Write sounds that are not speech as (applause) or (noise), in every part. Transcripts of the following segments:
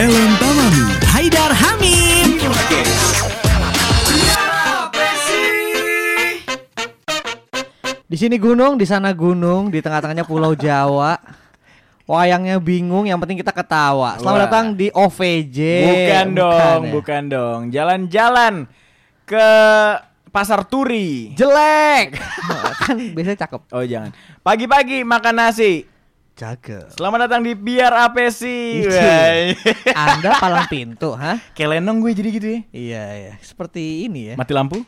Ellen Tamami. Haidar Hamim. Di sini gunung, di sana gunung, di tengah-tengahnya Pulau Jawa. Wayangnya bingung, yang penting kita ketawa. Selamat Wah. datang di OVJ. Bukan dong, ya? bukan dong. Jalan-jalan ke Pasar Turi. Jelek. (laughs) kan biasanya cakep. Oh jangan. Pagi-pagi makan nasi. Cakep. Selamat datang di Biar Apesi. Ih, Wah. (laughs) Anda palang (laughs) pintu, hah? Kayak lenong gue jadi gitu ya. Iya, iya. Seperti ini ya. Mati lampu.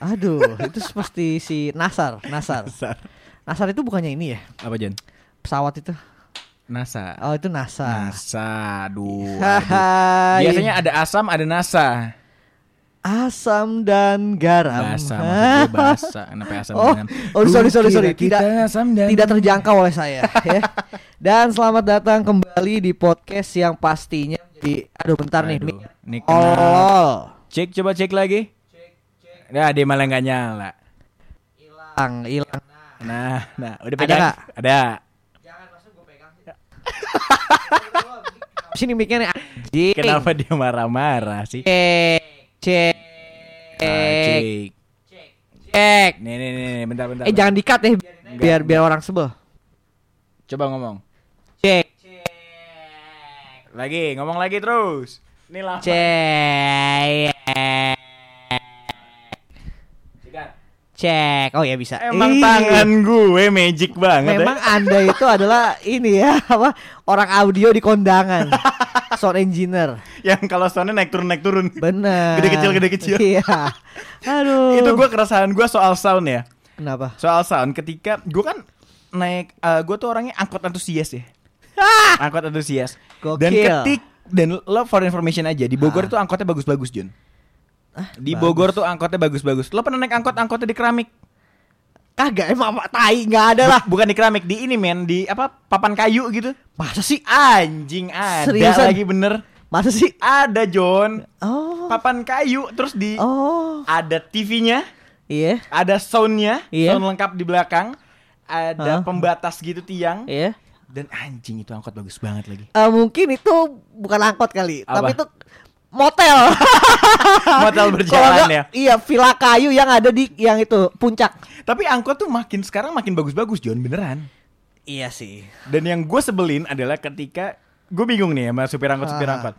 Aduh, itu seperti si Nasar, Nasar. Besar. Nasar itu bukannya ini ya? Apa Jan? Pesawat itu. NASA. Oh, itu NASA. NASA. Aduh. (laughs) aduh. Biasanya ada asam, ada NASA. Asam dan garam. Basa maksud gue basa. Kenapa asam Oh, dengan oh sorry sorry sorry tidak asam dan tidak terjangkau oleh saya (laughs) ya. Dan selamat datang kembali di podcast yang pastinya di aduh bentar nih. Aduh, ini kena. Oh, Cek coba cek lagi. Nah, dia malah nggak nyala. hilang, hilang. Nah, nah, udah Ada pegang. nggak? Ada. (laughs) Sini mic-nya nih anjing. Kenapa dia marah-marah sih? Cek, cek, cek. cek. Nih, nih, nih, nih, bentar, bentar. Eh jangan dikat ya biar biar orang sebel. Coba ngomong. Cek, Lagi, ngomong lagi terus. Ini lama. cek, cek. Oh ya bisa. Emang Ih. tangan gue magic banget Memang ya. Anda itu adalah ini ya (laughs) apa orang audio di kondangan. (laughs) Sound engineer. (laughs) Yang kalau soundnya naik turun naik turun. Bener. Gede kecil, gede kecil. Iya. Aduh. Itu gue keresahan gue soal sound ya. Kenapa? Soal sound ketika gue kan naik eh, gue tuh orangnya angkot antusias ya. (laughs) angkot antusias. Dan Gokil. ketik dan lo for information aja di Bogor Ah. tuh angkotnya bagus-bagus Jun. di bagus. Bogor tuh angkotnya bagus-bagus. Lo pernah naik angkot angkotnya di keramik? Kagak emang apa tai nggak ada lah. Bukan di keramik, di ini men, di apa papan kayu gitu. Masa sih? Anjing ada Seriusan? lagi bener. Masa sih? Ada John. Oh. Papan kayu terus di Oh. ada TV-nya, Iya. ada soundnya, Iya. sound lengkap di belakang, ada Hah? pembatas gitu tiang, Iya. dan anjing itu angkot bagus banget lagi. Eh, mungkin itu bukan angkot kali, Apa? tapi itu motel. (laughs) Motel berjalan ya. Iya, villa kayu yang ada di yang itu puncak. Tapi angkot tuh makin sekarang makin bagus-bagus John beneran. Iya sih. Dan yang gue sebelin adalah ketika gue bingung nih sama supir angkot supir Ah. angkot.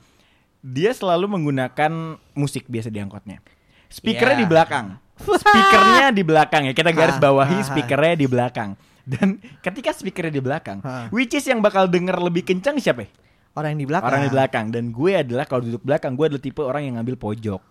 Dia selalu menggunakan musik biasa di angkotnya. Speakernya Iya. di belakang. Speakernya di belakang ya. Kita garis Ah, bawahi ah, speakernya di belakang. Dan ketika speakernya di belakang, which is yang bakal denger lebih kencang siapa? ya? Orang yang di belakang. Orang di belakang. Dan gue adalah kalau duduk belakang, gue adalah tipe orang yang ngambil pojok.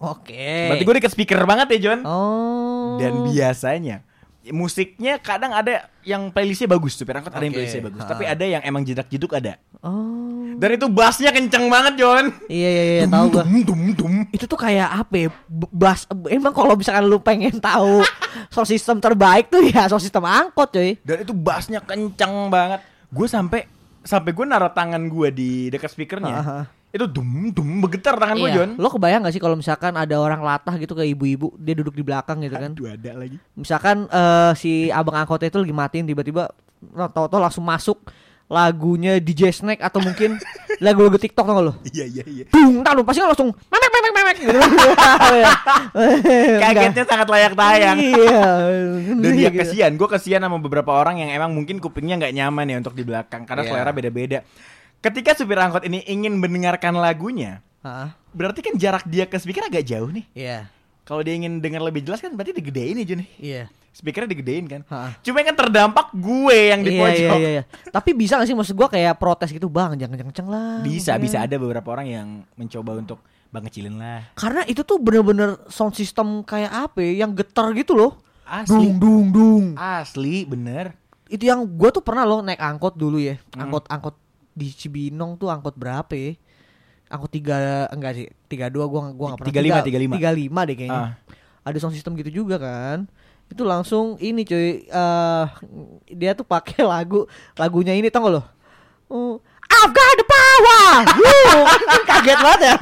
Oke. Berarti gue deket speaker banget ya John. Oh. Dan biasanya musiknya kadang ada yang playlistnya bagus, supir angkot ada yang playlistnya bagus. Ha. Tapi ada yang emang jedak jeduk ada. Oh. Dan itu bassnya kenceng banget John. Iya iya iya tahu gua. Dum dum dum. Itu tuh kayak apa ya? b- Bas emang kalau misalkan lu pengen tahu sound system terbaik tuh ya sound system angkot cuy. Dan itu bassnya kenceng banget. Gue sampai sampai gue naruh tangan gue di dekat speakernya. Aha. Itu dum dum bergetar tangan gue John. Lo kebayang gak sih kalau misalkan ada orang latah gitu kayak ibu-ibu dia duduk di belakang gitu kan? Aduh ada lagi. Misalkan eh, si abang angkotnya itu lagi matiin tiba-tiba tau-tau langsung masuk lagunya DJ Snack atau mungkin (laughs) lagu-lagu TikTok tau gak lo? Iya iya iya. Dung, tahu pasti langsung memek memek memek gitu. (laughs) (laughs) Kagetnya sangat layak tayang. Iya. Dan dia Gitu. kasihan, gue kasihan sama beberapa orang yang emang mungkin kupingnya nggak nyaman ya untuk di belakang karena Iya. selera beda-beda. Ketika supir angkot ini ingin mendengarkan lagunya, Ah, berarti kan jarak dia ke speaker agak jauh nih. Iya. Kalau dia ingin dengar lebih jelas kan berarti digedein aja nih. Iya. Speakernya digedein kan. Ha. Cuma kan terdampak gue yang di Iya, pojok. iya, iya, iya. Tapi bisa gak sih maksud gua kayak protes gitu bang jangan kenceng lah. Bisa, maksudnya. bisa ada beberapa orang yang mencoba untuk bang kecilin lah. Karena itu tuh bener-bener sound system kayak apa ya, yang getar gitu loh. Asli. Dung dung dung. Asli, bener. Itu yang gua tuh pernah loh naik angkot dulu ya. Hmm. Angkot angkot di Cibinong tuh angkot berapa ya? Angkot tiga enggak sih tiga dua gua gua nggak pernah 35, 35. tiga lima. Deh kayaknya. Ah. ada sound system gitu juga kan. Itu langsung ini cuy eh dia tuh pakai lagu lagunya ini tau gak lo? Oh, I've got the power. Kan kaget banget ya. (laughs)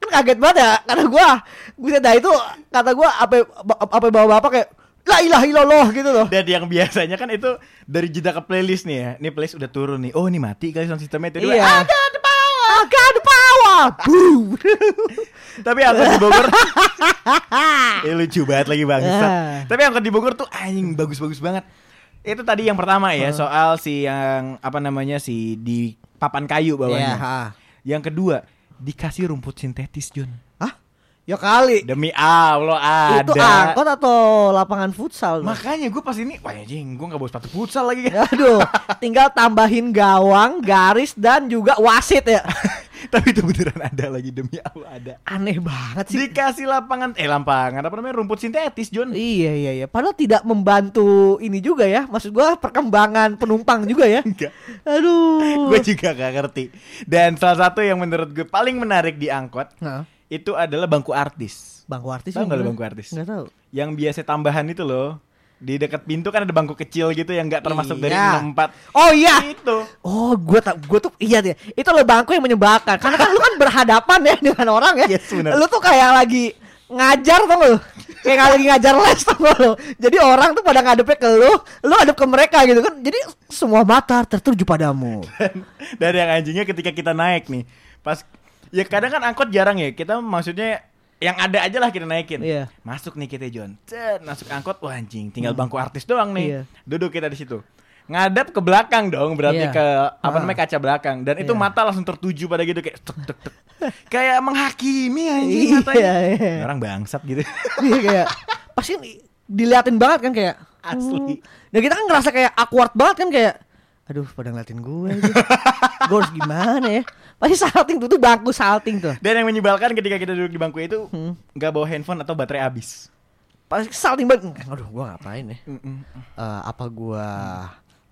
Kan kaget banget ya kata gua. Gue dah itu kata gua apa apa bawa bapak kayak la ilaha illallah gitu loh. Dan yang biasanya kan itu dari jeda ke playlist nih ya. Ini playlist udah turun nih. Oh, ini mati kali sound systemnya itu. Iya. Ada ada power. Ada power. Boom. (laughs) Tapi angkot di Bogor (laughs) Eh lucu banget lagi bangsat. Ah. Tapi angkot di Bogor tuh anjing bagus-bagus banget. Itu tadi yang pertama ya soal si yang apa namanya si di papan kayu Iya, bawahnya. ha. Yang kedua dikasih rumput sintetis John. Ya kali. Demi Allah ada. Itu angkot atau lapangan futsal? Makanya gue pas ini, wah anjing, gue gak bawa sepatu futsal lagi. (laughs) Aduh, tinggal tambahin gawang, garis dan juga wasit ya. (laughs) Tapi itu beneran ada lagi demi Allah ada. Aneh banget sih. Dikasih lapangan, eh lapangan apa namanya rumput sintetis John. Iya iya iya. Padahal tidak membantu ini juga ya. Maksud gua perkembangan penumpang juga ya. Enggak. Aduh. gue juga gak ngerti. Dan salah satu yang menurut gue paling menarik di angkot Nah, itu adalah bangku artis. bangku artis. Tahu nggak bangku artis? Nggak tahu. Yang biasa tambahan itu loh. Di dekat pintu kan ada bangku kecil gitu yang nggak termasuk dari Iya. 64. Oh iya. Itu. Oh, gua tak gua tuh iya deh. Itu lo bangku yang menyebalkan. Karena kan lu kan berhadapan ya dengan orang ya. Yes, benar. Lu tuh kayak lagi ngajar tuh lu. Kayak lagi ngajar les tuh lu. Jadi orang tuh pada ngadepnya ke lu, lu hadap ke mereka gitu kan. Jadi semua mata tertuju padamu. (laughs) Dan yang anjingnya ketika kita naik nih. Pas ya kadang kan angkot jarang ya. Kita maksudnya yang ada aja lah kita naikin. Iya. Masuk nih kita John. Cet, masuk angkot wah anjing, tinggal bangku artis doang nih. Iya. Duduk kita di situ. Ngadap ke belakang dong, berarti Iya. ke apa Ah. namanya kaca belakang dan itu Iya. mata langsung tertuju pada gitu kayak tek tek tek. (laughs) kayak menghakimi anjing Iya, matanya. iya. Ini Orang bangsat gitu. (laughs) Iya kayak pasti diliatin banget kan kayak Asli. hmm. Dan kita kan ngerasa kayak awkward banget kan kayak aduh pada ngeliatin gue aja. (laughs) gue harus gimana ya? Pasti salting tuh tuh bangku salting tuh. Dan yang menyebalkan ketika kita duduk di bangku itu Hmm. nggak bawa handphone atau baterai habis. Pasti salting banget. Aduh, gua ngapain ya? Mm-mm. Eh, apa gua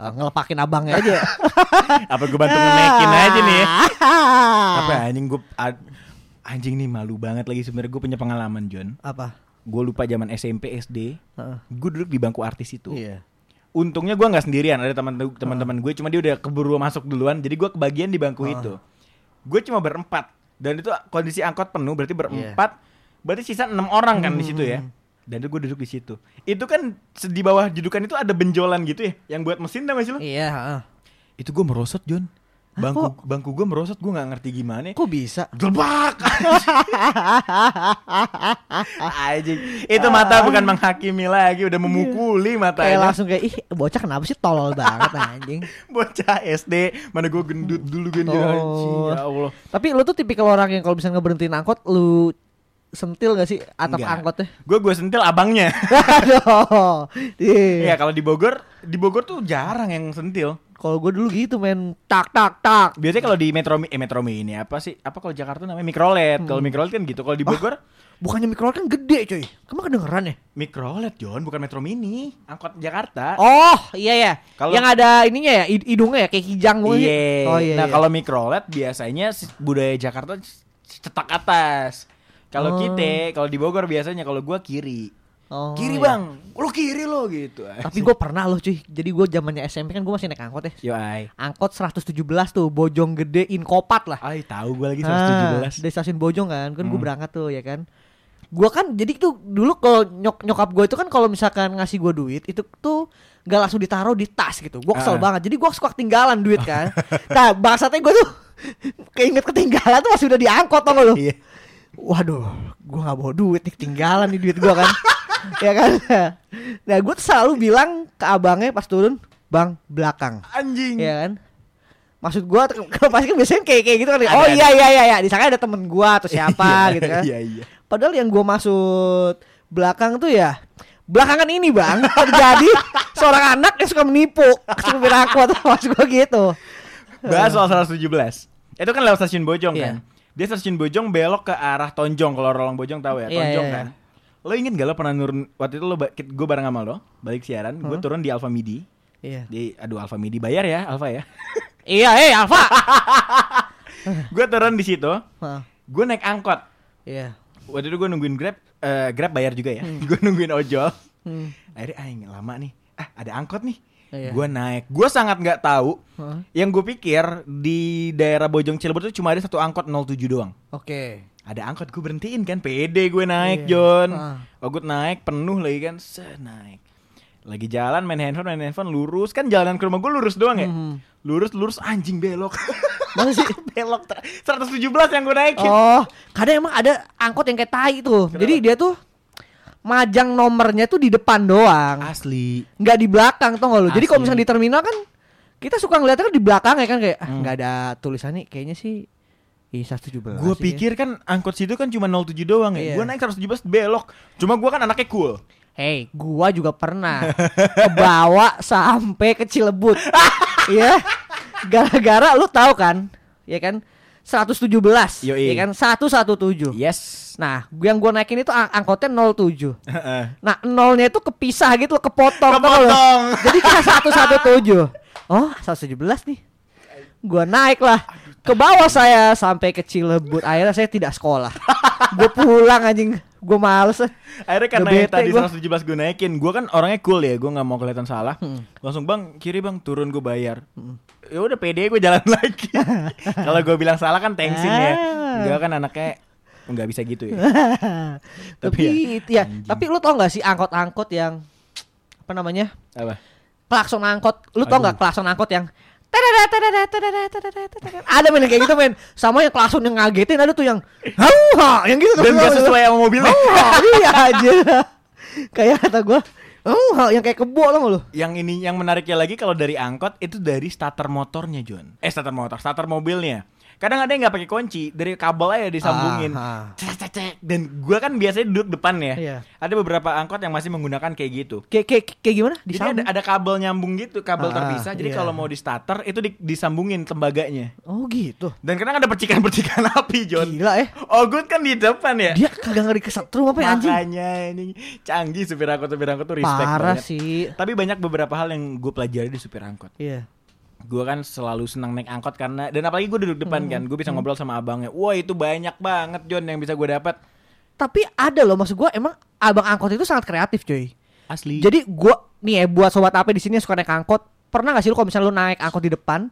eh, ngelepakin abangnya aja? (laughs) Apa gue bantu ngenaikin aja nih ya? (laughs) Apa anjing gue anjing nih malu banget lagi sebenarnya gue punya pengalaman John. Apa? Gue lupa zaman SMP SD. Heeh. Gue duduk di bangku artis itu. Iya. Untungnya gue nggak sendirian, ada teman teman-teman gue. Cuma dia udah keburu masuk duluan, jadi gue kebagian di bangku itu. Gue cuma berempat dan itu kondisi angkot penuh, berarti berempat. Berarti sisa enam orang kan di situ ya. Dan itu gue duduk di situ. Itu kan di bawah judukan itu ada benjolan gitu ya, yang buat mesin tau gak sih lo? Iya, heeh. Itu gue merosot John. Bangku bangku gue merosot, gue nggak ngerti gimana. Kok bisa? Gelbak. (laughs) Anjing. Itu mata bukan menghakimi lagi, udah memukuli Kayak matanya. langsung kayak ih bocah kenapa sih tolol banget anjing. (laughs) Bocah SD, mana gue gendut dulu Oh. anjing. Ya Allah. Tapi lu tuh tipikal orang yang kalau bisa ngeberhentiin angkot lu sentil gak sih atap Enggak. angkotnya? Gue gue sentil abangnya. (laughs) Aduh. Iya. Iya, kalau di Bogor, di Bogor tuh jarang yang sentil. Kalau gue dulu gitu men tak tak tak. Biasanya kalau di Metro eh Metro Mini apa sih? Apa kalau Jakarta namanya mikrolet. Kalau mikrolet kan gitu. Kalau di Bogor Bukannya mikro kan gede coy. Kamu kedengeran ya? mikrolet John, bukan Metro Mini. Angkot Jakarta. Oh iya ya. Kalau- yang ada ininya ya hid- hidungnya ya kayak kijang sih? Iya. Oh iya. nah iya. kalau mikrolet biasanya budaya Jakarta cetak atas. Kalau Oh. kita, kalau di Bogor biasanya kalau gua kiri. Oh, kiri iya. bang, lo kiri lo gitu. Tapi gue pernah loh cuy. Jadi gue zamannya SMP kan gue masih naik angkot ya. yo ay, Angkot 117 tuh Bojong Gede Inkopat lah. ay tahu gua lagi Ah, 117. dari stasiun Bojong kan, kan gue Hmm. berangkat tuh ya kan. Gua kan jadi tuh dulu kalau nyok nyokap gue itu kan kalau misalkan ngasih gue duit itu tuh nggak langsung ditaruh di tas gitu. Gue kesel Ah. banget. Jadi gue suka ketinggalan duit kan. (laughs) nah bangsatnya gue tuh (laughs) keinget ketinggalan tuh masih udah diangkot tau gak lu? Iya. Waduh, gue nggak bawa duit nih ketinggalan nih duit gue kan. (laughs) (laughs) ya kan. Nah gue tuh selalu bilang ke abangnya pas turun, bang belakang. Anjing. Iya kan? Maksud gua tuh- (laughs) kalau pasti kan biasanya kayak kayak gitu kan. Ada, oh ada. iya iya iya iya, disangka ada temen gua atau (laughs) siapa Iya, gitu kan. Iya iya. Padahal yang gua maksud belakang tuh ya belakangan ini bang terjadi seorang anak yang suka menipu supir angkot maksud gua gitu. Bahas soal 117. Itu kan lewat stasiun Bojong Iya. kan. Dia stasiun Bojong belok ke arah Tonjong kalau orang Bojong tahu ya, Iya, Tonjong iya, kan. Lo inget gak lo pernah nurun waktu itu lo gue bareng sama lo balik siaran, gue Huh? turun di Alfa Midi. Iya. Di aduh Alfa Midi bayar ya, Alfa ya. (laughs) Iya, eh Alfa. (laughs) gue turun di situ, gue naik angkot. Iya. Waktu itu gue nungguin Grab, eh, Grab bayar juga ya. (laughs) gue nungguin ojol. Hmm. Akhirnya aing lama nih. Ah, ada angkot nih. Iya. Gue naik. Gue sangat nggak tahu. Hah, Yang gue pikir di daerah Bojong Cilebar itu cuma ada satu angkot 07 doang. Oke. Ada angkot gue berhentiin kan pede gue naik Iya. John Ah. oh gue naik penuh lagi kan se naik lagi jalan main handphone main handphone lurus kan jalanan ke rumah gue lurus doang ya Mhm. lurus lurus anjing belok (laughs) Masa sih? (laughs) belok ter- 117 yang gue naikin Oh, kadang emang ada angkot yang kayak tai tuh. Jadi dia tuh majang nomornya tuh di depan doang, asli nggak di belakang tuh nggak lu. Jadi kalau misalnya di terminal kan kita suka ngeliatnya kan di belakang ya kan kayak ah, Hmm. nggak ada tulisannya kayaknya sih Ih, 117 Gue pikir kan angkot situ kan cuma 07 doang ya. Iya. Gue naik 117 belok. Cuma gue kan anaknya cool. Hey, gua juga pernah (laughs) kebawa sampai ke Cilebut. (laughs) Iya. Gara-gara lu tahu kan? Ya kan? 117. Yoi. Ya kan? 117. Yes. Nah, yang gua naikin itu ang- angkotnya 07. Nah, nolnya itu kepisah gitu loh, kepotong. Kepotong. Jadi kayak 117. Oh, 117 nih. Gua naik lah. Ke bawah saya sampai ke Cilebut. Akhirnya saya tidak sekolah. Gue pulang anjing. Gue males. Akhirnya karena yang tadi gua. 117 gue naikin, gue kan orangnya cool ya, gue nggak mau kelihatan salah. Hmm. Langsung bang kiri bang turun gue bayar. Ya udah pede gue jalan (laughs) lagi. Kalau gue bilang salah kan thanksin ya. Ah. Gue kan anaknya nggak bisa gitu ya. (laughs) tapi Tapi ya, anjing. tapi lu tau gak sih angkot-angkot yang apa namanya? Apa? Klakson angkot. Lu tau Aduh. gak klakson angkot yang tadada, tadada, tadada, tadada, tadada. Ada men kayak gitu men Sama yang klakson yang ngagetin Ada tuh yang Hauha Yang gitu tuh Dan gak sesuai sama mobilnya. (laughs) Iya aja Kayak kata gue Hauha Yang kayak kebo gak lu Yang ini yang menariknya lagi kalau dari angkot itu dari starter motornya John. Eh starter motor, starter mobilnya. Kadang ada yang nggak pakai kunci, dari kabel aja disambungin. Ah, ah. Cek. Dan gua kan biasanya duduk depan ya. Iya. Ada beberapa angkot yang masih menggunakan kayak gitu. Kayak kayak kayak gimana? Jadi Disambung? ada, ada kabel nyambung gitu, kabel Ah, terpisah. Jadi iya. kalau mau di starter itu di- disambungin tembaganya. Oh gitu Dan kadang ada percikan-percikan (laughs) api, John. Gila eh Oh, good kan di depan ya. Dia kagak ngeri kesetrum apa ya anjing Makanya ini canggih supir angkot supir angkot tuh respect Parah banget. sih Tapi banyak beberapa hal yang gue pelajari di supir angkot. Iya Gue kan selalu senang naik angkot karena dan apalagi gue duduk depan Hmm. kan, gue bisa ngobrol sama abangnya. Wah itu banyak banget John yang bisa gue dapat. Tapi ada loh maksud gua emang abang angkot itu sangat kreatif coy. Asli. Jadi gua nih ya buat sobat AP di sini yang suka naik angkot, pernah gak sih lu kalau misalnya lu naik angkot di depan,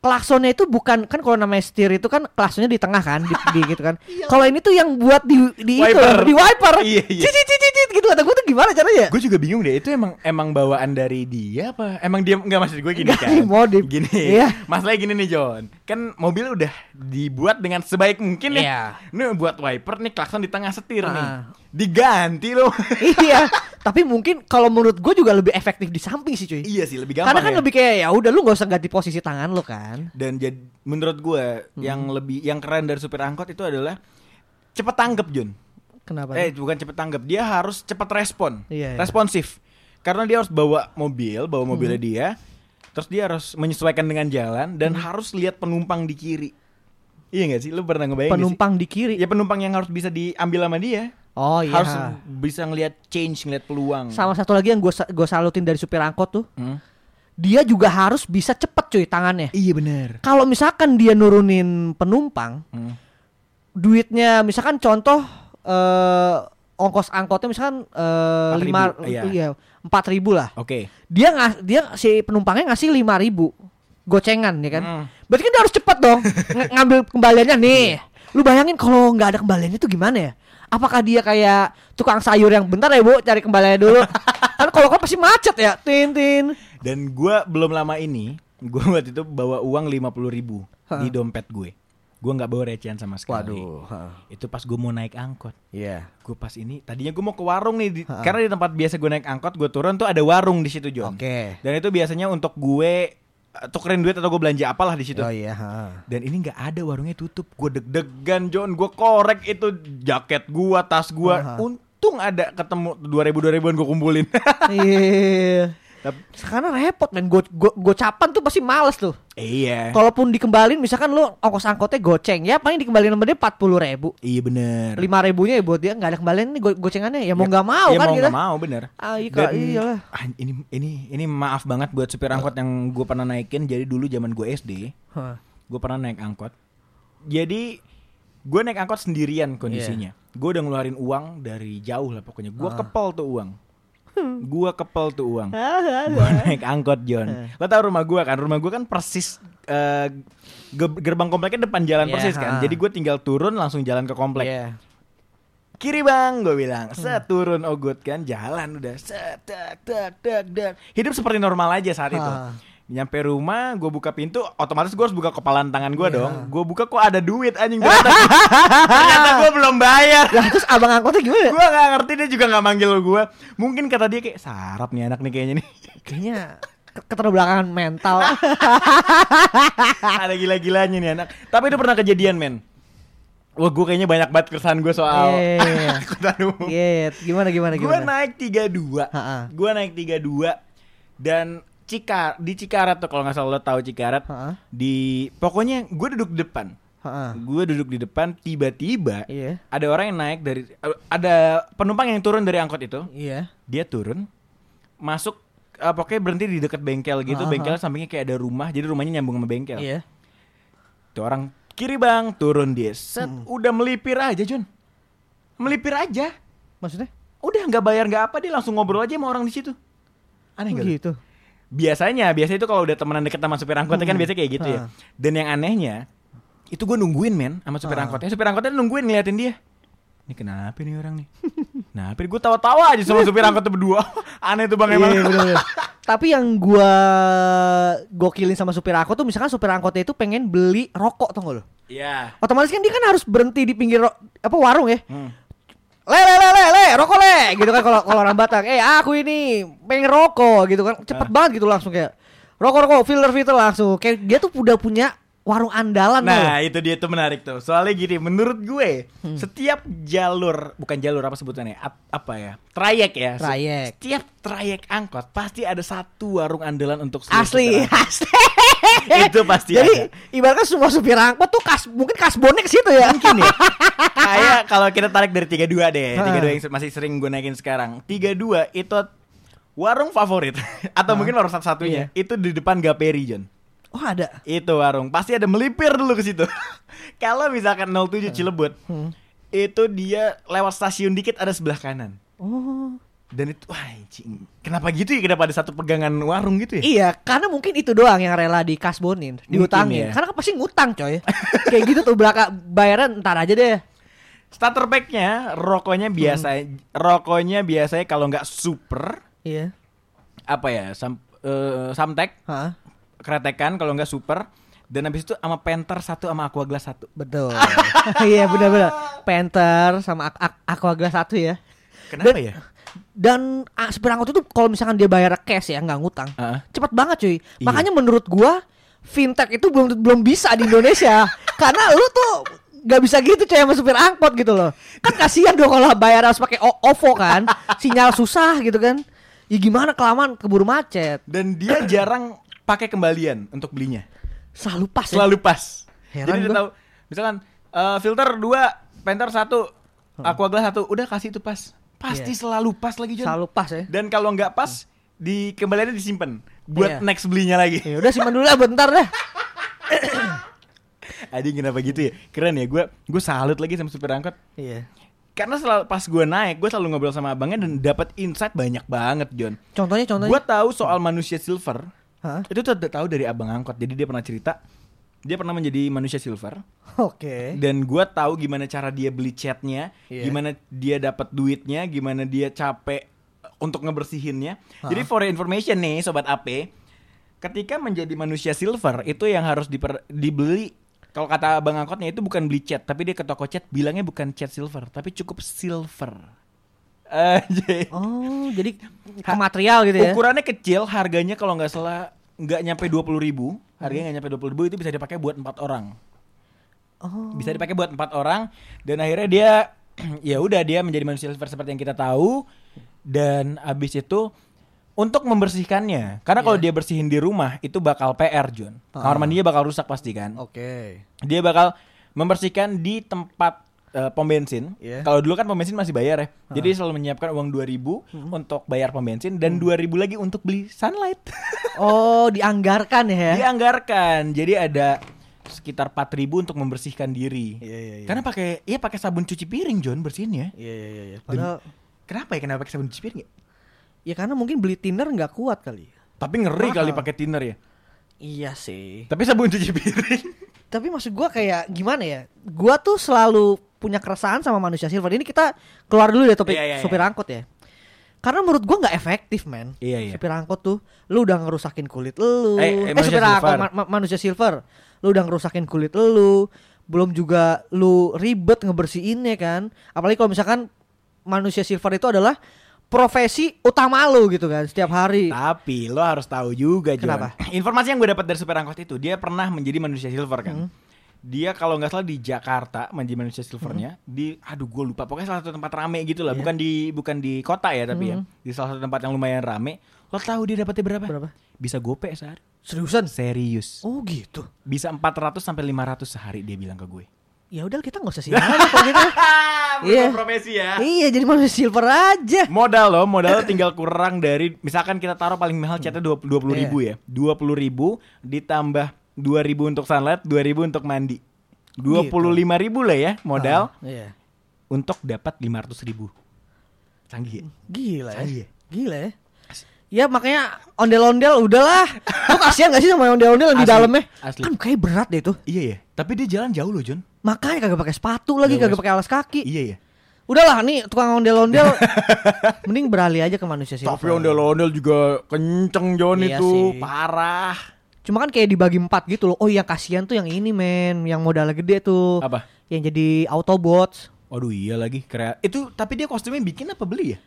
klaksonnya itu bukan kan kalau namanya setir itu kan klaksonnya di tengah kan, di, di gitu kan. (laughs) Kalau ini tuh yang buat di di itu Wiper. di wiper. Iya, iya. Cicit cicit cicit gitu kata gua tuh gimana caranya? gue juga bingung deh itu emang emang bawaan dari dia apa emang dia nggak maksud gue gini kan dimodif. gini Iya. masalahnya gini nih John kan mobil udah dibuat dengan sebaik mungkin ya Iya. ini buat wiper nih klakson di tengah setir nih Ah. Diganti loh (laughs) iya, tapi mungkin kalau menurut gue juga lebih efektif di samping sih cuy. iya sih lebih gampang Karena kan ya. lebih kayak ya udah lu nggak usah ganti posisi tangan lu kan. dan jadi menurut gue Hmm. yang lebih yang keren dari supir angkot itu adalah cepet tanggap John Kenapa? eh bukan cepet tanggap dia harus cepet respon Iya, iya. responsif karena dia harus bawa mobil bawa mobilnya Hmm. dia terus dia harus menyesuaikan dengan jalan dan harus lihat penumpang di kiri iya gak sih lu pernah ngebayang penumpang di kiri. ya penumpang yang harus bisa diambil sama dia Oh iya. harus bisa ngelihat change ngelihat peluang Sama satu lagi yang gue gue salutin dari supir angkot tuh, Hmm? dia juga harus bisa cepet cuy tangannya. iya bener Kalau misalkan dia nurunin penumpang, Hmm. duitnya misalkan contoh eh ongkos angkotnya misalkan eh 4.000, lima iya. iya empat ribu lah. oke Dia ngas dia si penumpangnya ngasih lima ribu gocengan ya kan. Hmm. Berarti kan dia harus cepet dong (laughs) ng- ngambil kembaliannya nih. Lu bayangin kalau nggak ada kembaliannya itu gimana ya? Apakah dia kayak tukang sayur yang bentar ya bu cari kembaliannya dulu? (laughs) kan kalau kan pasti macet ya, tin tin. dan gua belum lama ini gua waktu itu bawa uang lima puluh ribu Hah. di dompet gue gue nggak bawa recehan sama sekali ha. itu pas gue mau naik angkot Iya. gue pas ini tadinya gue mau ke warung nih di- Ha-ha. karena di tempat biasa gue naik angkot gue turun tuh ada warung di situ John Oke. dan itu biasanya untuk gue tukerin duit atau gue belanja apalah di situ Oh iya. ha. dan ini nggak ada warungnya tutup gue deg-degan John gue korek itu jaket gua tas gua Aha. untung ada ketemu dua ribu dua ribuan gue kumpulin Iya. Tapi- (laughs) Sekarang repot men, go, go, gocapan tuh pasti males tuh. iya Kalaupun dikembalin, misalkan lu ongkos angkotnya goceng, ya paling dikembalin sama dia empat puluh ribu. iya bener Lima ribunya ya buat dia nggak ada kembalian nih go- gocengannya, ya mau nggak mau ya kan mau kita. nggak mau bener Ah, iya, Dan- iyalah. ah, ini ini ini maaf banget buat supir angkot yang gue pernah naikin jadi dulu zaman gue SD Hah. gue pernah naik angkot jadi gue naik angkot sendirian kondisinya gue udah ngeluarin uang dari jauh lah pokoknya gue Ah. kepel tuh uang Gua kepel tuh uang. Ah, Gua naik angkot John. Lo tau rumah gua kan? Rumah gua kan persis eh, ge- gerbang kompleknya depan jalan Iya, persis kan. Jadi gue tinggal turun langsung jalan ke komplek. Iya. Kiri bang, gue bilang. Set turun ogut kan, jalan udah. Set, dak, dak, dak, dak. Hidup seperti normal aja saat itu. Nyampe rumah, gue buka pintu, otomatis gue harus buka kepalan tangan gue Iya. dong. Gue buka kok ada duit anjing ternyata. (laughs) ternyata gue belum bayar. Lah terus abang angkotnya gimana? gue gak ngerti dia juga gak manggil gue. Mungkin kata dia kayak sarap nih anak nih kayaknya nih. (laughs) Kayaknya ke- keterbelakangan mental. ada gila-gilanya nih anak. Tapi itu pernah kejadian men. Wah gue kayaknya banyak banget keresahan gue soal Iya. (laughs) angkutan umum. Iya, gimana gimana Gue gimana? naik 32 Ha-ha. Gue naik 32 Dan Cikar di Cikarat tuh kalau nggak salah lo tahu Cikarat Ha-ha. di pokoknya gue duduk depan gue duduk di depan tiba-tiba Iya. ada orang yang naik dari ada penumpang yang turun dari angkot itu Iya. dia turun masuk eh, pokoknya berhenti di dekat bengkel gitu Ha-ha. bengkel sampingnya kayak ada rumah jadi rumahnya nyambung sama bengkel Iya. tuh orang kiri bang turun dia set Hmm. udah melipir aja John melipir aja Maksudnya? udah nggak bayar nggak apa dia langsung ngobrol aja sama orang di situ aneh Oh, gitu. Biasanya biasanya itu kalau udah temenan deket sama supir angkotnya kan Hmm. biasanya kayak gitu ya Ha. dan yang anehnya itu gue nungguin men sama supir Ha. angkotnya supir angkotnya nungguin ngeliatin dia ini kenapa nih orang nih nah gue tawa-tawa aja sama supir angkotnya berdua (laughs) aneh tuh bang emang Iya, bener-bener. (laughs) Tapi yang gua gokilin sama supir angkot tuh misalkan supir angkotnya itu pengen beli rokok tau gak lo? Iya. Otomatis kan dia kan harus berhenti di pinggir apa warung ya. Hmm. Le le le le le rokok le gitu kan kalau kalau orang Batak. Eh aku ini pengen rokok gitu kan. Cepet Ah. banget gitu langsung kayak rokok rokok filter filter langsung. Kayak dia tuh udah punya warung andalan Nah lo. itu dia tuh menarik tuh Soalnya gini menurut gue Hmm. Setiap jalur Bukan jalur apa sebutannya ap- Apa ya Trayek ya Trayek. Setiap trayek angkot Pasti ada satu warung andalan untuk Asli, supir (laughs) asli. Itu pasti Jadi ada. ibaratkan semua supir angkot tuh kas mungkin kasbonnya ke situ ya. Mungkin ya (laughs) Kayak kalau kita tarik dari 32 deh Ha. 32 yang masih sering gue naikin sekarang 32 itu Warung favorit (laughs) Atau mungkin warung satu-satunya Itu di depan Gaperi John Oh ada. Itu warung Pasti ada melipir dulu ke situ (laughs) Kalau misalkan 07 Cilebut Hmm. Itu dia lewat stasiun dikit ada sebelah kanan Oh. Dan itu Wah anjing Kenapa gitu ya Kenapa ada satu pegangan warung gitu ya Iya, karena mungkin itu doang yang rela dikasbonin, diutangin. ya. Karena pasti ngutang, coy. Kayak gitu tuh belakang bayaran ntar aja deh. Starter packnya Rokoknya biasa Rokoknya biasanya kalau nggak super Iya. Apa ya sam, eh, Samtek Hah? Kretekan kalau nggak super Dan habis itu sama Panther satu sama Aqua Glass satu Betul. (laughs) iya, benar-benar. Panther sama Ak- Aquaglass satu ya. Kenapa Dan- ya? Dan ah, supir angkot itu kalau misalkan dia bayar cash ya, nggak ngutang. Heeh. Cepet banget, cuy. Iya. Makanya menurut gua fintech itu belum belum bisa di Indonesia. (laughs) Karena lu tuh nggak bisa gitu coy sama supir angkot gitu loh. Kan kasihan dong kalau bayar harus pakai OVO kan. Sinyal susah gitu kan. Ya gimana kelamaan keburu macet. Dan dia jarang pakai kembalian untuk belinya Selalu pas ya. Selalu pas Heran Jadi dia tahu Misalkan eh, filter dua Panther satu Aqua Glass satu Udah kasih itu pas Pasti Iya. selalu pas lagi John Selalu pas ya. Dan kalau nggak pas di kembaliannya disimpan buat Iya. next belinya lagi. Ya udah simpan dulu lah bentar dah. (coughs) Adik kenapa gitu ya? Keren ya, gue gue salut lagi sama supir angkot. Iya. Karena selalu pas gue naik, gue selalu ngobrol sama abangnya dan dapat insight banyak banget, John. Contohnya contohnya. Gue tahu soal manusia silver. Hah? Itu tuh tahu dari abang angkot. Jadi dia pernah cerita dia pernah menjadi manusia silver Oke. dan gue tahu gimana cara dia beli chatnya, Iya. gimana dia dapat duitnya, gimana dia capek untuk ngebersihinnya. Hah? Jadi for your information nih sobat AP, ketika menjadi manusia silver itu yang harus diper- dibeli kalau kata bang angkotnya itu bukan beli cat, tapi dia ke toko cat bilangnya bukan cat silver, tapi cukup silver. Oh, jadi ke material gitu ya. Ukurannya kecil, harganya kalau nggak salah nggak nyampe dua puluh ribu, harganya nggak nyampe dua puluh ribu itu bisa dipakai buat empat orang. Oh. bisa dipakai buat empat orang dan akhirnya dia (clears throat) ya udah dia menjadi manusia silver seperti yang kita tahu dan abis itu untuk membersihkannya karena kalau Iya. dia bersihin di rumah itu bakal PR John kamar Ah. mandinya bakal rusak pasti kan Oke. dia bakal membersihkan di tempat eh, pom bensin Iya. kalau dulu kan pom bensin masih bayar ya jadi selalu menyiapkan uang 2000 Hmm. untuk bayar pom bensin dan 2000 lagi untuk beli sunlight (laughs) Oh, dianggarkan ya. dianggarkan jadi ada sekitar 4000 untuk membersihkan diri Iya, iya, iya. karena pakai iya pakai sabun cuci piring John bersihinnya. Iya, iya, iya. iya. Padahal Kenapa ya kenapa pakai sabun cuci piring ya? Ya karena mungkin beli Tinder nggak kuat kali. Tapi ngeri Mahal. kali pakai thinner ya. Iya sih. Tapi sabun cuci piring. Tapi maksud gua kayak gimana ya? Gua tuh selalu punya keresahan sama manusia silver. Ini kita keluar dulu ya topik Iya, iya, iya. supir angkot ya. Karena menurut gua nggak efektif, men. Iya, iya. Supir angkot tuh lu udah ngerusakin kulit lu. Eh, eh, Eh, manusia supir angkot silver. ma- ma- manusia silver. Lu udah ngerusakin kulit lu. Belum juga lu ribet ngebersihinnya kan. Apalagi kalau misalkan manusia silver itu adalah profesi utama lu gitu kan setiap hari. Tapi lo harus tahu juga John. Kenapa? (clears throat) Informasi yang gue dapat dari supir angkot itu, dia pernah menjadi manusia silver kan. Dia kalau nggak salah di Jakarta menjadi manusia silvernya di aduh gue lupa pokoknya salah satu tempat rame gitu lah Iya. bukan di bukan di kota ya tapi ya di salah satu tempat yang lumayan rame lo tahu dia dapatnya berapa Berapa? bisa gope sehari Seriusan? serius Oh gitu. bisa 400 sampai 500 sehari dia bilang ke gue Ya udah kita nggak usah sih kalau gitu. (laughs) Iya. profesi ya Iya jadi manusia silver aja. modal lo modal lo (laughs) tinggal kurang dari misalkan kita taruh paling mahal catnya dua puluh Iya. ribu ya dua puluh ribu ditambah dua ribu untuk sunlight dua ribu untuk mandi dua puluh lima ribu lah ya modal Ah, iya. untuk dapat lima ratus ribu canggih ya? Gila ya. Canggih ya? Gila ya. Ya makanya ondel-ondel udahlah. Lu kasihan gak sih sama ondel-ondel yang di dalamnya? asli. Kan kayak berat deh itu. iya ya tapi dia jalan jauh loh John Makanya kagak pakai sepatu lagi, Nggak kagak pakai alas kaki. iya ya Udahlah nih tukang ondel-ondel (laughs) mending beralih aja ke manusia silver. tapi ondel-ondel juga kenceng John Iya itu sih. parah Cuma kan kayak dibagi empat gitu loh. Oh yang kasihan tuh yang ini men, yang modalnya gede tuh. apa Yang jadi Autobots. Waduh iya lagi keren itu tapi dia kostumnya bikin apa beli ya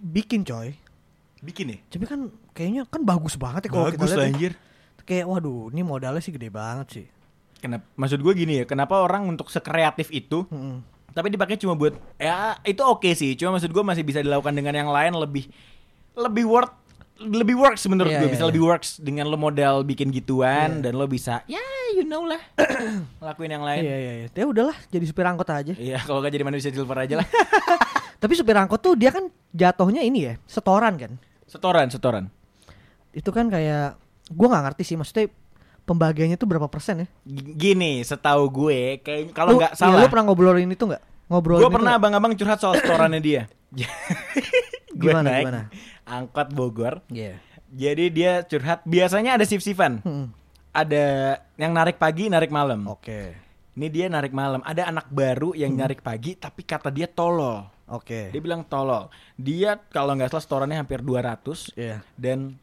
Bikin coy. bikin ya Tapi kan kayaknya kan bagus banget ya kalau kita bagus lihat. ya. anjir Kayak waduh, ini modalnya sih gede banget sih. Kenapa? Maksud gue gini ya, kenapa orang untuk sekreatif itu, Mm-mm. tapi dipakai cuma buat, ya itu oke sih. Cuma maksud gue masih bisa dilakukan dengan yang lain lebih, lebih worth, lebih works menurut Iya, gue. iya, Bisa iya. lebih works dengan lo modal bikin gituan Iya. dan lo bisa, ya you know lah, (coughs) lakuin yang lain. Iya iya iya. Ya udahlah jadi supir angkot aja. Iya, (laughs) kalau gak jadi manusia silver aja lah. (laughs) Tapi supir angkot tuh dia kan jatuhnya ini ya, setoran kan. setoran, setoran. Itu kan kayak gua nggak ngerti sih maksudnya pembagiannya tuh berapa persen ya? Gini, setahu gue, kayak kalau nggak iya, salah, lu pernah ngobrolin itu nggak? Ngobrolin gue pernah abang-abang curhat soal setorannya dia. Gue (coughs) Gimana, naik gimana? Angkot Bogor. Iya. Jadi dia curhat biasanya ada shift-shiftan. Hmm. Ada yang narik pagi, narik malam. Oke. Ini dia narik malam. Ada anak baru yang Hmm. narik pagi tapi kata dia tolol. Oke. Dia bilang tolol. Dia kalau nggak salah setorannya hampir 200 Iya. dan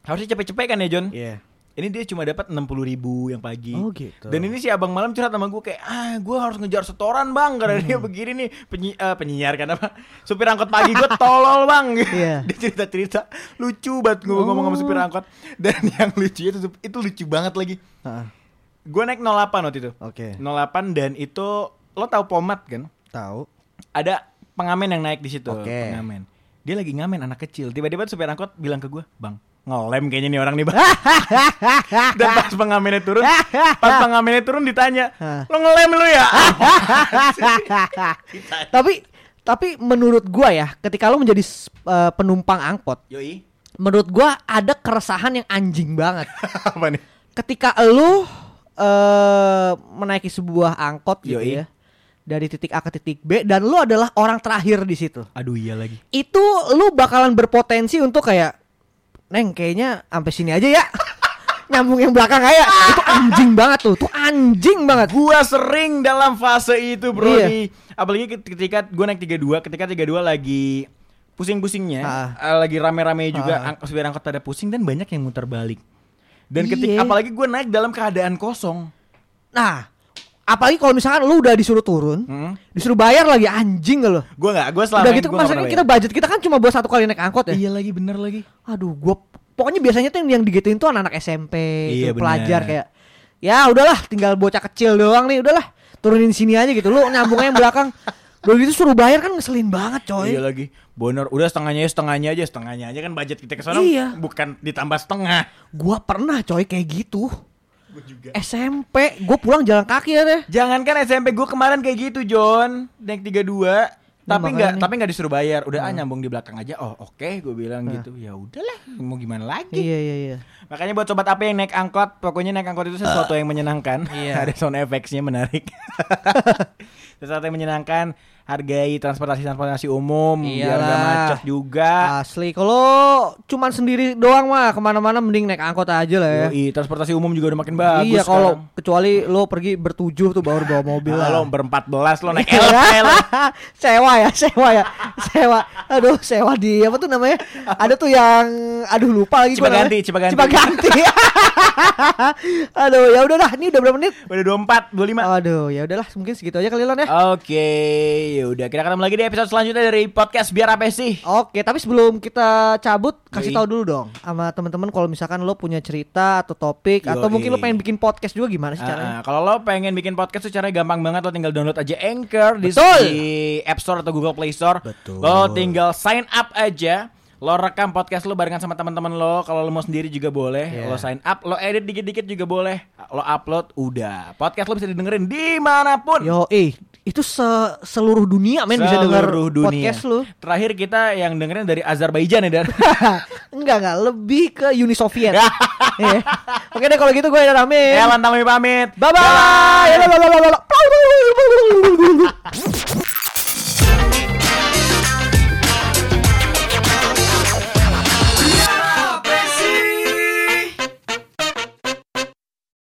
harusnya cepet-cepet kan ya John? Iya. Ini dia cuma dapat 60 ribu yang pagi. Oh, gitu. Dan ini si abang malam curhat sama gue kayak ah gue harus ngejar setoran bang karena dia Hmm. begini nih penyi eh, penyiar kan apa supir angkot pagi gue tolol bang. (laughs) Iya. (laughs) dia cerita cerita lucu banget gue ngomong sama Oh. supir angkot dan (laughs) yang lucu itu itu lucu banget lagi. Heeh. Gue naik 08 waktu itu. Oke. 08 dan itu lo tahu pomat kan? Tahu. Ada pengamen yang naik di situ. Oke. Pengamen. Dia lagi ngamen anak kecil. Tiba-tiba supir angkot bilang ke gue, bang ngelem kayaknya nih orang nih bang. (laughs) Dan pas pengamennya turun, pas pengamennya turun ditanya, lo ngelem lu ya? (laughs) tapi tapi menurut gua ya, ketika lu menjadi eh, penumpang angkot, Yoi. menurut gua ada keresahan yang anjing banget. (laughs) Apa nih? ketika lu eh menaiki sebuah angkot gitu Yoi. ya dari titik A ke titik B dan lu adalah orang terakhir di situ. Aduh iya lagi. Itu lu bakalan berpotensi untuk kayak Neng kayaknya sampai sini aja ya. (laughs) Nyambung yang belakang aja. Itu anjing banget tuh. Tuh anjing banget. Gua sering dalam fase itu bro Iya. di apalagi ketika gue naik 32, ketika 32 lagi pusing-pusingnya, Ah. eh, lagi rame-rame juga Ah. ang- supir angkot pada pusing dan banyak yang muter balik. Dan Iya. ketika apalagi gue naik dalam keadaan kosong. Nah, apalagi kalau misalkan lu udah disuruh turun, Hmm. disuruh bayar lagi anjing gak lu? Gue nggak, gue selama Udah gitu maksudnya kita budget kita kan cuma buat satu kali naik angkot ya. Iya lagi bener lagi. Aduh, gua pokoknya biasanya tuh yang digituin tuh anak-anak SMP, Iya, itu pelajar kayak ya udahlah tinggal bocah kecil doang nih, udahlah turunin sini aja gitu. Lu nyambungnya yang belakang. (laughs) Udah gitu suruh bayar kan ngeselin banget, coy. Iya lagi. Bener, udah setengahnya setengahnya aja, setengahnya aja kan budget kita ke sana Iya. bukan ditambah setengah. Gua pernah coy kayak gitu. Gue juga. SMP, gua pulang jalan kaki ya deh. Jangankan SMP gue kemarin kayak gitu, John. Naik 32 Nah, tapi nggak tapi nggak disuruh bayar udah ah Nah. nyambung di belakang aja oh oke gue bilang Nah. gitu ya udahlah mau gimana lagi Iya iya iya. makanya buat sobat apa yang naik angkot pokoknya naik angkot itu sesuatu yang menyenangkan Iya. (laughs) ada sound effectsnya menarik (laughs) sesuatu yang menyenangkan hargai transportasi-transportasi umum biar Iyalah. gak macet juga. Asli kalau cuman sendiri doang mah ke mana-mana mending naik angkot aja lah ya. Yoi, transportasi umum juga udah makin bagus iya kalau kecuali lo pergi bertujuh tuh baru bawa mobil lah. lo berempat belas lo naik Iya. elf elf. (laughs) sewa ya, sewa ya, sewa. Aduh, sewa di apa tuh namanya? Ada tuh yang, aduh lupa lagi Cipaganti, namanya. Cipaganti. Cipaganti. (laughs) aduh, ya udah dah. Ini udah berapa menit? Udah 24, 25. Aduh, ya udahlah, mungkin segitu aja kali Lon ya. Oke, yaudah kita ketemu lagi di episode selanjutnya dari podcast biar apa sih? Oke, tapi sebelum kita cabut, kasih Yoi. tahu dulu dong sama teman-teman kalau misalkan lo punya cerita atau topik atau Yoi. mungkin lo pengen bikin podcast juga gimana sih caranya? Ah, kalau lo pengen bikin podcast tuh caranya gampang banget lo tinggal download aja Anchor di, Betul. di App Store atau Google Play Store. Betul. Lo tinggal sign up aja. Lo rekam podcast lo barengan sama teman-teman lo. Kalau lo mau sendiri juga boleh. Iya. Lo sign up, lo edit dikit-dikit juga boleh. Lo upload, udah. Podcast lo bisa didengerin di mana pun. Yo, eh, itu se- seluruh dunia men bisa denger dunia. podcast lo. Terakhir kita yang dengerin dari Azerbaijan ya, Dar. (laughs) enggak enggak, lebih ke Uni Soviet. (laughs) Iya. Oke deh kalau gitu gue ada Rame. Elan Tami pamit. Bye bye.